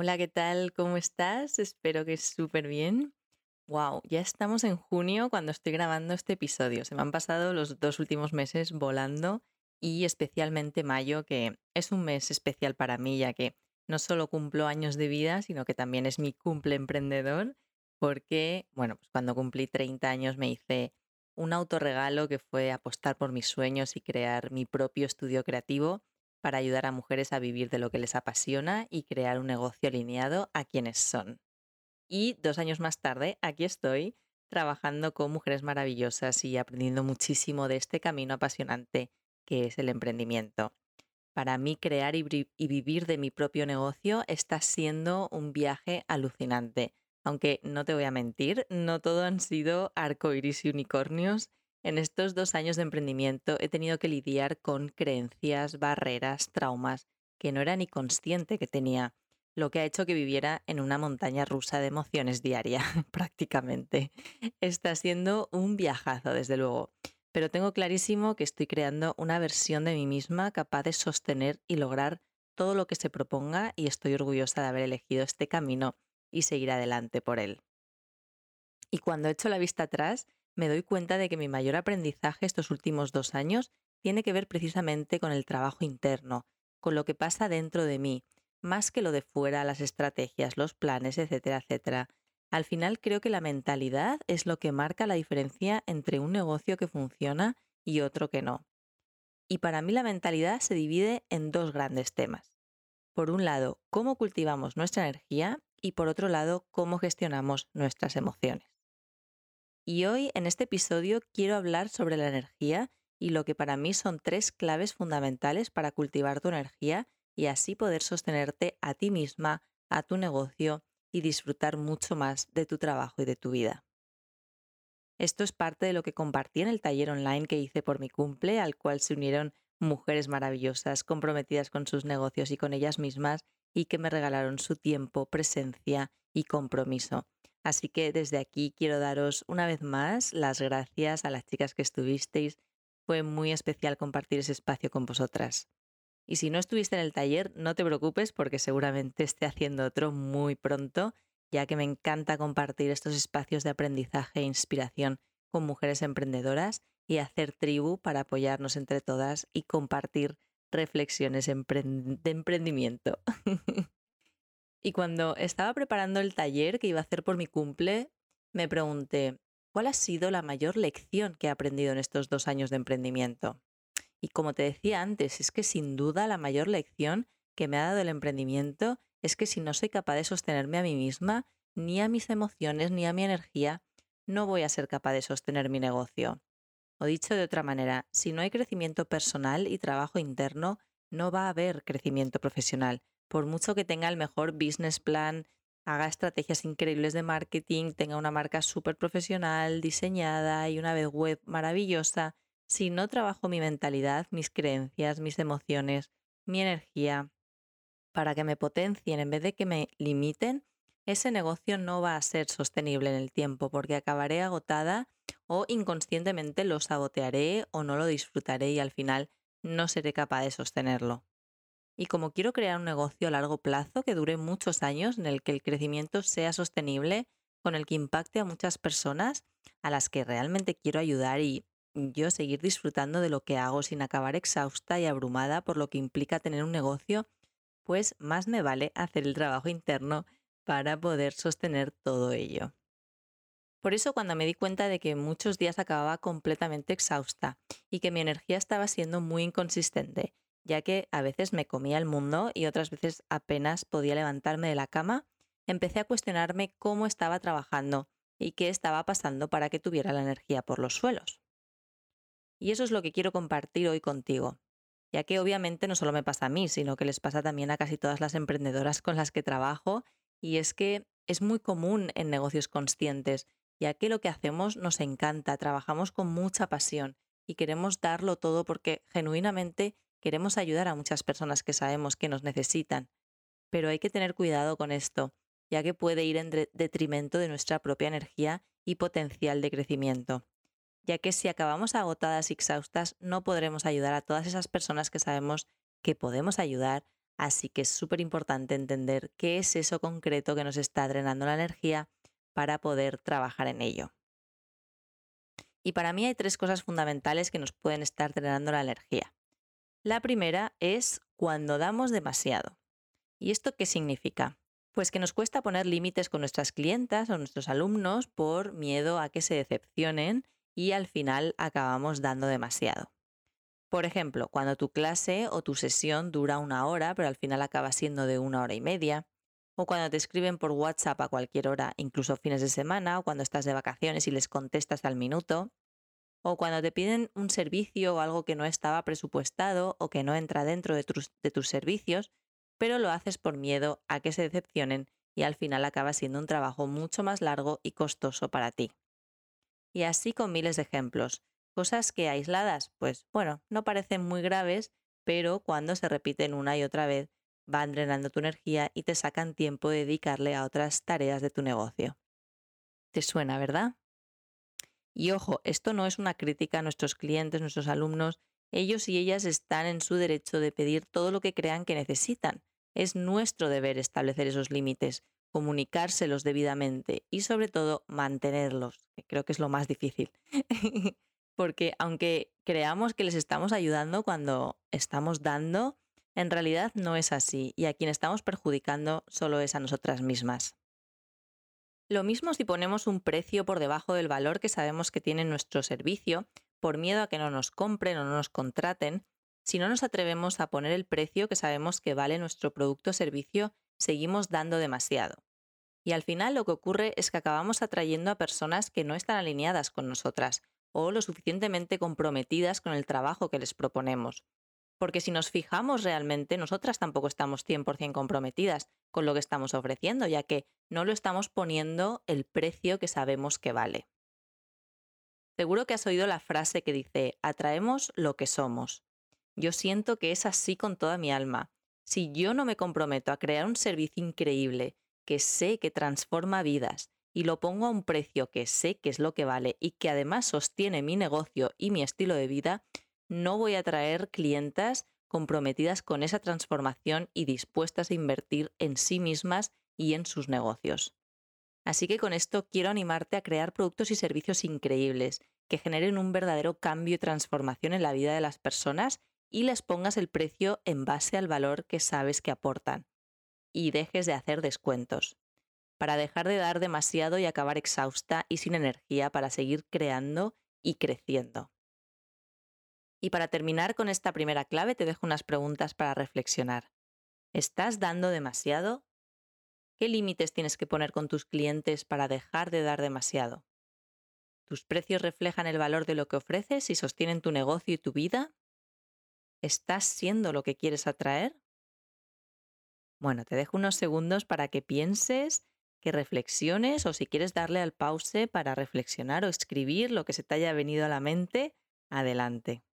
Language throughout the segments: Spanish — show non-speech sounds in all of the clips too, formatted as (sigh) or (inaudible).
Hola, ¿qué tal? ¿Cómo estás? Espero que súper bien. Wow, ya estamos en junio cuando estoy grabando este episodio. Se me han pasado los dos últimos meses volando y especialmente mayo, que es un mes especial para mí, ya que no solo cumplo años de vida, sino que también es mi cumple emprendedor, porque, bueno, pues cuando cumplí 30 años me hice un autorregalo que fue apostar por mis sueños y crear mi propio estudio creativo para ayudar a mujeres a vivir de lo que les apasiona y crear un negocio alineado a quienes son. Y dos años más tarde, aquí estoy trabajando con mujeres maravillosas y aprendiendo muchísimo de este camino apasionante que es el emprendimiento. Para mí, crear y, vivir de mi propio negocio está siendo un viaje alucinante. Aunque no te voy a mentir, no todo han sido arcoiris y unicornios en estos dos años de emprendimiento he tenido que lidiar con creencias, barreras, traumas que no era ni consciente que tenía, lo que ha hecho que viviera en una montaña rusa de emociones diaria, (laughs) prácticamente. Está siendo un viajazo, desde luego, pero tengo clarísimo que estoy creando una versión de mí misma capaz de sostener y lograr todo lo que se proponga y estoy orgullosa de haber elegido este camino y seguir adelante por él. Y cuando echo la vista atrás, me doy cuenta de que mi mayor aprendizaje estos últimos dos años tiene que ver precisamente con el trabajo interno, con lo que pasa dentro de mí, más que lo de fuera, las estrategias, los planes, etcétera, etcétera. Al final creo que la mentalidad es lo que marca la diferencia entre un negocio que funciona y otro que no. Y para mí la mentalidad se divide en dos grandes temas. Por un lado, cómo cultivamos nuestra energía y por otro lado, cómo gestionamos nuestras emociones. Y hoy en este episodio quiero hablar sobre la energía y lo que para mí son tres claves fundamentales para cultivar tu energía y así poder sostenerte a ti misma, a tu negocio y disfrutar mucho más de tu trabajo y de tu vida. Esto es parte de lo que compartí en el taller online que hice por mi cumple, al cual se unieron mujeres maravillosas, comprometidas con sus negocios y con ellas mismas, y que me regalaron su tiempo, presencia y compromiso. Así que desde aquí quiero daros una vez más las gracias a las chicas que estuvisteis. Fue muy especial compartir ese espacio con vosotras. Y si no estuviste en el taller, no te preocupes porque seguramente esté haciendo otro muy pronto, ya que me encanta compartir estos espacios de aprendizaje e inspiración con mujeres emprendedoras y hacer tribu para apoyarnos entre todas y compartir reflexiones de emprendimiento. (laughs) Y cuando estaba preparando el taller que iba a hacer por mi cumple, me pregunté, ¿cuál ha sido la mayor lección que he aprendido en estos dos años de emprendimiento? Y como te decía antes, es que sin duda la mayor lección que me ha dado el emprendimiento es que si no soy capaz de sostenerme a mí misma, ni a mis emociones, ni a mi energía, no voy a ser capaz de sostener mi negocio. O dicho de otra manera, si no hay crecimiento personal y trabajo interno, no va a haber crecimiento profesional, por mucho que tenga el mejor business plan, haga estrategias increíbles de marketing, tenga una marca súper profesional, diseñada y una web maravillosa, si no trabajo mi mentalidad, mis creencias, mis emociones, mi energía, para que me potencien en vez de que me limiten, ese negocio no va a ser sostenible en el tiempo porque acabaré agotada o inconscientemente lo sabotearé o no lo disfrutaré y al final no seré capaz de sostenerlo. Y como quiero crear un negocio a largo plazo que dure muchos años, en el que el crecimiento sea sostenible, con el que impacte a muchas personas a las que realmente quiero ayudar y yo seguir disfrutando de lo que hago sin acabar exhausta y abrumada por lo que implica tener un negocio, pues más me vale hacer el trabajo interno para poder sostener todo ello. Por eso cuando me di cuenta de que muchos días acababa completamente exhausta y que mi energía estaba siendo muy inconsistente ya que a veces me comía el mundo y otras veces apenas podía levantarme de la cama, empecé a cuestionarme cómo estaba trabajando y qué estaba pasando para que tuviera la energía por los suelos. Y eso es lo que quiero compartir hoy contigo, ya que obviamente no solo me pasa a mí, sino que les pasa también a casi todas las emprendedoras con las que trabajo, y es que es muy común en negocios conscientes, ya que lo que hacemos nos encanta, trabajamos con mucha pasión y queremos darlo todo porque genuinamente Queremos ayudar a muchas personas que sabemos que nos necesitan, pero hay que tener cuidado con esto, ya que puede ir en detrimento de nuestra propia energía y potencial de crecimiento, ya que si acabamos agotadas y exhaustas no podremos ayudar a todas esas personas que sabemos que podemos ayudar Así que es súper importante entender qué es eso concreto que nos está drenando la energía para poder trabajar en ello. Y para mí hay tres cosas fundamentales que nos pueden estar drenando la energía. La primera es cuando damos demasiado. ¿Y esto qué significa? Pues que nos cuesta poner límites con nuestras clientas o nuestros alumnos por miedo a que se decepcionen y al final acabamos dando demasiado. Por ejemplo, cuando tu clase o tu sesión dura una hora, pero al final acaba siendo de una hora y media, o cuando te escriben por WhatsApp a cualquier hora, incluso fines de semana, o cuando estás de vacaciones y les contestas al minuto, o cuando te piden un servicio o algo que no estaba presupuestado o que no entra dentro de tus, de tus servicios, pero lo haces por miedo a que se decepcionen y al final acaba siendo un trabajo mucho más largo y costoso para ti. Y así con miles de ejemplos. Cosas que aisladas, pues bueno, no parecen muy graves, pero cuando se repiten una y otra vez, van drenando tu energía y te sacan tiempo de dedicarle a otras tareas de tu negocio. ¿Te suena, verdad? Y ojo, esto no es una crítica a nuestros clientes, nuestros alumnos. Ellos y ellas están en su derecho de pedir todo lo que crean que necesitan. Es nuestro deber establecer esos límites, comunicárselos debidamente y sobre todo mantenerlos, que creo que es lo más difícil. (laughs) porque aunque creamos que les estamos ayudando cuando estamos dando, en realidad no es así y a quien estamos perjudicando solo es a nosotras mismas. Lo mismo si ponemos un precio por debajo del valor que sabemos que tiene nuestro servicio, por miedo a que no nos compren o no nos contraten, si no nos atrevemos a poner el precio que sabemos que vale nuestro producto o servicio, seguimos dando demasiado. Y al final lo que ocurre es que acabamos atrayendo a personas que no están alineadas con nosotras o lo suficientemente comprometidas con el trabajo que les proponemos. Porque si nos fijamos realmente, nosotras tampoco estamos 100% comprometidas con lo que estamos ofreciendo, ya que no lo estamos poniendo el precio que sabemos que vale. Seguro que has oído la frase que dice, atraemos lo que somos. Yo siento que es así con toda mi alma. Si yo no me comprometo a crear un servicio increíble, que sé que transforma vidas, y lo pongo a un precio que sé que es lo que vale y que además sostiene mi negocio y mi estilo de vida, no voy a traer clientas comprometidas con esa transformación y dispuestas a invertir en sí mismas y en sus negocios. Así que con esto quiero animarte a crear productos y servicios increíbles que generen un verdadero cambio y transformación en la vida de las personas y les pongas el precio en base al valor que sabes que aportan. Y dejes de hacer descuentos para dejar de dar demasiado y acabar exhausta y sin energía para seguir creando y creciendo. Y para terminar con esta primera clave te dejo unas preguntas para reflexionar. ¿Estás dando demasiado? ¿Qué límites tienes que poner con tus clientes para dejar de dar demasiado? ¿Tus precios reflejan el valor de lo que ofreces y sostienen tu negocio y tu vida? ¿Estás siendo lo que quieres atraer? Bueno, te dejo unos segundos para que pienses que reflexiones o si quieres darle al pause para reflexionar o escribir lo que se te haya venido a la mente, adelante.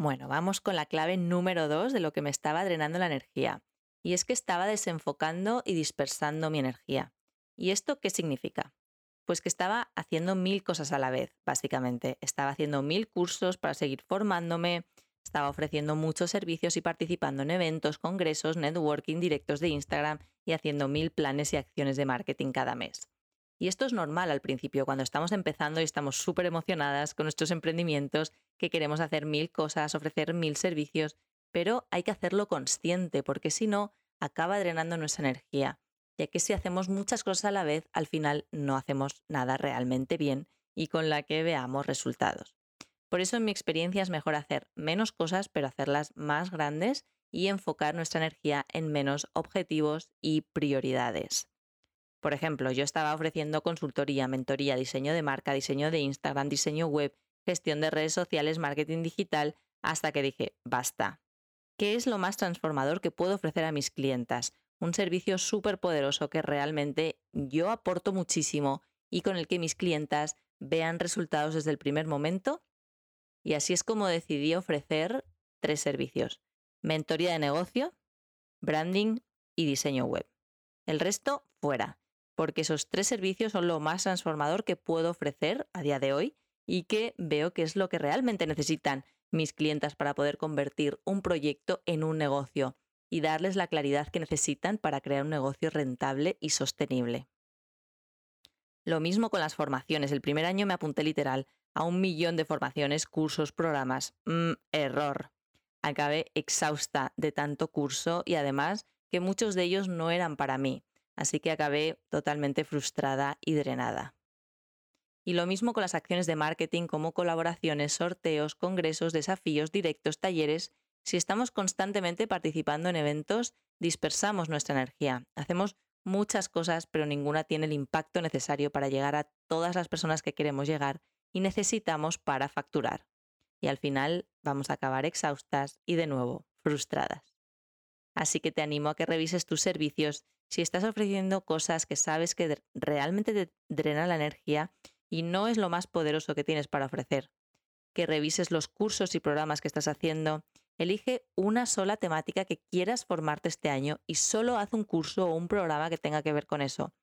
Bueno, vamos con la clave número dos de lo que me estaba drenando la energía. Y es que estaba desenfocando y dispersando mi energía. ¿Y esto qué significa? Pues que estaba haciendo mil cosas a la vez, básicamente. Estaba haciendo mil cursos para seguir formándome, estaba ofreciendo muchos servicios y participando en eventos, congresos, networking, directos de Instagram y haciendo mil planes y acciones de marketing cada mes. Y esto es normal al principio, cuando estamos empezando y estamos súper emocionadas con nuestros emprendimientos, que queremos hacer mil cosas, ofrecer mil servicios, pero hay que hacerlo consciente, porque si no, acaba drenando nuestra energía ya que si hacemos muchas cosas a la vez, al final no hacemos nada realmente bien y con la que veamos resultados. Por eso en mi experiencia es mejor hacer menos cosas, pero hacerlas más grandes y enfocar nuestra energía en menos objetivos y prioridades. Por ejemplo, yo estaba ofreciendo consultoría, mentoría, diseño de marca, diseño de Instagram, diseño web, gestión de redes sociales, marketing digital, hasta que dije, basta. ¿Qué es lo más transformador que puedo ofrecer a mis clientas? un servicio súper poderoso que realmente yo aporto muchísimo y con el que mis clientas vean resultados desde el primer momento. Y así es como decidí ofrecer tres servicios. Mentoría de negocio, branding y diseño web. El resto fuera, porque esos tres servicios son lo más transformador que puedo ofrecer a día de hoy y que veo que es lo que realmente necesitan mis clientas para poder convertir un proyecto en un negocio y darles la claridad que necesitan para crear un negocio rentable y sostenible. Lo mismo con las formaciones. El primer año me apunté literal a un millón de formaciones, cursos, programas. Mm, error. Acabé exhausta de tanto curso y además que muchos de ellos no eran para mí, así que acabé totalmente frustrada y drenada. Y lo mismo con las acciones de marketing como colaboraciones, sorteos, congresos, desafíos, directos, talleres. Si estamos constantemente participando en eventos, dispersamos nuestra energía. Hacemos muchas cosas, pero ninguna tiene el impacto necesario para llegar a todas las personas que queremos llegar y necesitamos para facturar. Y al final vamos a acabar exhaustas y de nuevo frustradas. Así que te animo a que revises tus servicios si estás ofreciendo cosas que sabes que realmente te drenan la energía y no es lo más poderoso que tienes para ofrecer. Que revises los cursos y programas que estás haciendo. Elige una sola temática que quieras formarte este año y solo haz un curso o un programa que tenga que ver con eso.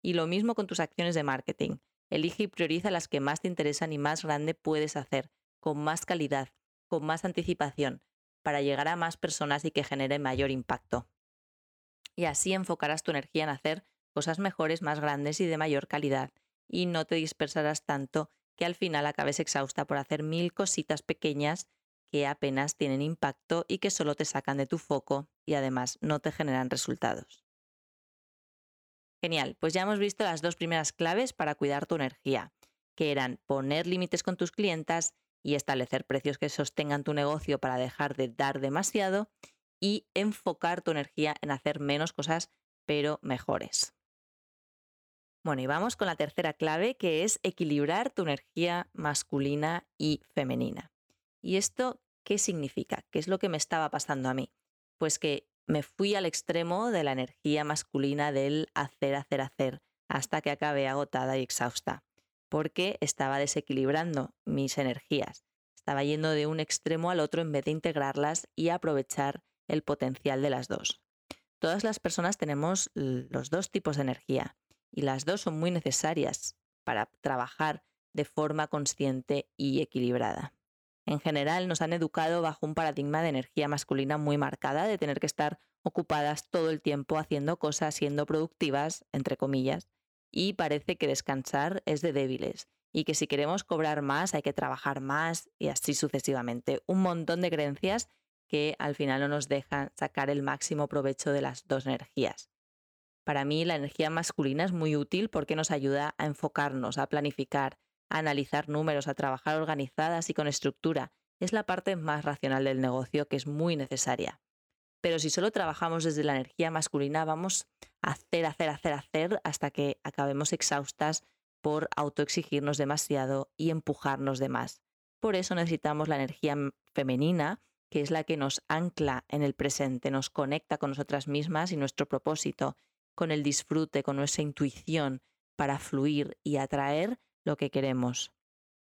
Y lo mismo con tus acciones de marketing. Elige y prioriza las que más te interesan y más grande puedes hacer, con más calidad, con más anticipación, para llegar a más personas y que genere mayor impacto. Y así enfocarás tu energía en hacer cosas mejores, más grandes y de mayor calidad, y no te dispersarás tanto que al final acabes exhausta por hacer mil cositas pequeñas que apenas tienen impacto y que solo te sacan de tu foco y además no te generan resultados. Genial, pues ya hemos visto las dos primeras claves para cuidar tu energía, que eran poner límites con tus clientas y establecer precios que sostengan tu negocio para dejar de dar demasiado y enfocar tu energía en hacer menos cosas pero mejores. Bueno, y vamos con la tercera clave, que es equilibrar tu energía masculina y femenina. ¿Y esto qué significa? ¿Qué es lo que me estaba pasando a mí? Pues que me fui al extremo de la energía masculina del hacer, hacer, hacer, hasta que acabé agotada y exhausta, porque estaba desequilibrando mis energías. Estaba yendo de un extremo al otro en vez de integrarlas y aprovechar el potencial de las dos. Todas las personas tenemos los dos tipos de energía y las dos son muy necesarias para trabajar de forma consciente y equilibrada. En general nos han educado bajo un paradigma de energía masculina muy marcada, de tener que estar ocupadas todo el tiempo haciendo cosas, siendo productivas, entre comillas, y parece que descansar es de débiles y que si queremos cobrar más hay que trabajar más y así sucesivamente. Un montón de creencias que al final no nos dejan sacar el máximo provecho de las dos energías. Para mí la energía masculina es muy útil porque nos ayuda a enfocarnos, a planificar, a analizar números, a trabajar organizadas y con estructura. Es la parte más racional del negocio que es muy necesaria. Pero si solo trabajamos desde la energía masculina, vamos a hacer, hacer, hacer, hacer hasta que acabemos exhaustas por autoexigirnos demasiado y empujarnos de más. Por eso necesitamos la energía femenina, que es la que nos ancla en el presente, nos conecta con nosotras mismas y nuestro propósito con el disfrute, con nuestra intuición para fluir y atraer lo que queremos.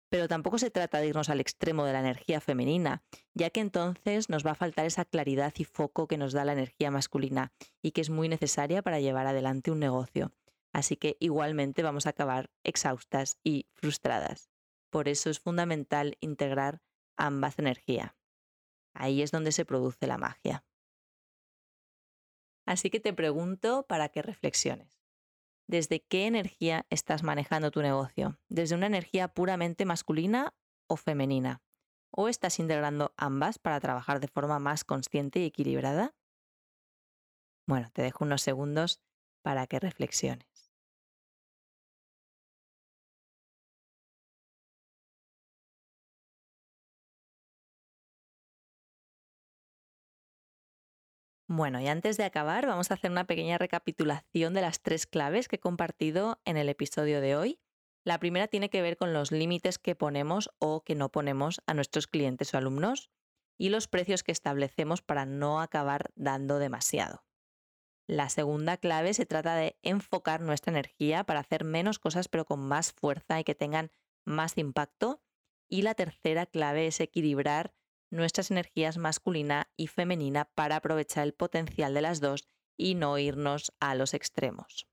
Pero tampoco se trata de irnos al extremo de la energía femenina, ya que entonces nos va a faltar esa claridad y foco que nos da la energía masculina y que es muy necesaria para llevar adelante un negocio. Así que igualmente vamos a acabar exhaustas y frustradas. Por eso es fundamental integrar ambas energías. Ahí es donde se produce la magia. Así que te pregunto para que reflexiones. ¿Desde qué energía estás manejando tu negocio? ¿Desde una energía puramente masculina o femenina? ¿O estás integrando ambas para trabajar de forma más consciente y equilibrada? Bueno, te dejo unos segundos para que reflexiones. Bueno, y antes de acabar, vamos a hacer una pequeña recapitulación de las tres claves que he compartido en el episodio de hoy. La primera tiene que ver con los límites que ponemos o que no ponemos a nuestros clientes o alumnos y los precios que establecemos para no acabar dando demasiado. La segunda clave se trata de enfocar nuestra energía para hacer menos cosas pero con más fuerza y que tengan más impacto. Y la tercera clave es equilibrar nuestras energías masculina y femenina para aprovechar el potencial de las dos y no irnos a los extremos.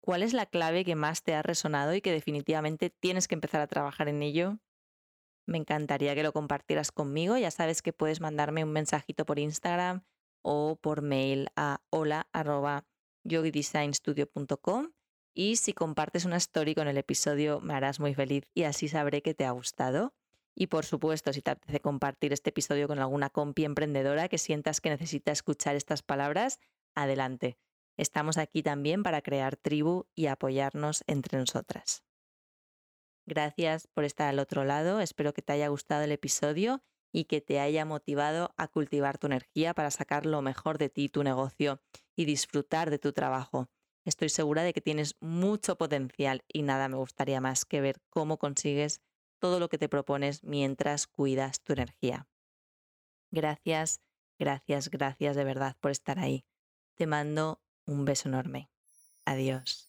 ¿Cuál es la clave que más te ha resonado y que definitivamente tienes que empezar a trabajar en ello? Me encantaría que lo compartieras conmigo. Ya sabes que puedes mandarme un mensajito por Instagram o por mail a hola.yogidesignstudio.com y si compartes una story con el episodio me harás muy feliz y así sabré que te ha gustado. Y por supuesto, si te apetece compartir este episodio con alguna compi emprendedora que sientas que necesita escuchar estas palabras, adelante. Estamos aquí también para crear tribu y apoyarnos entre nosotras. Gracias por estar al otro lado, espero que te haya gustado el episodio y que te haya motivado a cultivar tu energía para sacar lo mejor de ti, tu negocio y disfrutar de tu trabajo. Estoy segura de que tienes mucho potencial y nada me gustaría más que ver cómo consigues todo lo que te propones mientras cuidas tu energía. Gracias, gracias, gracias de verdad por estar ahí. Te mando un beso enorme. Adiós.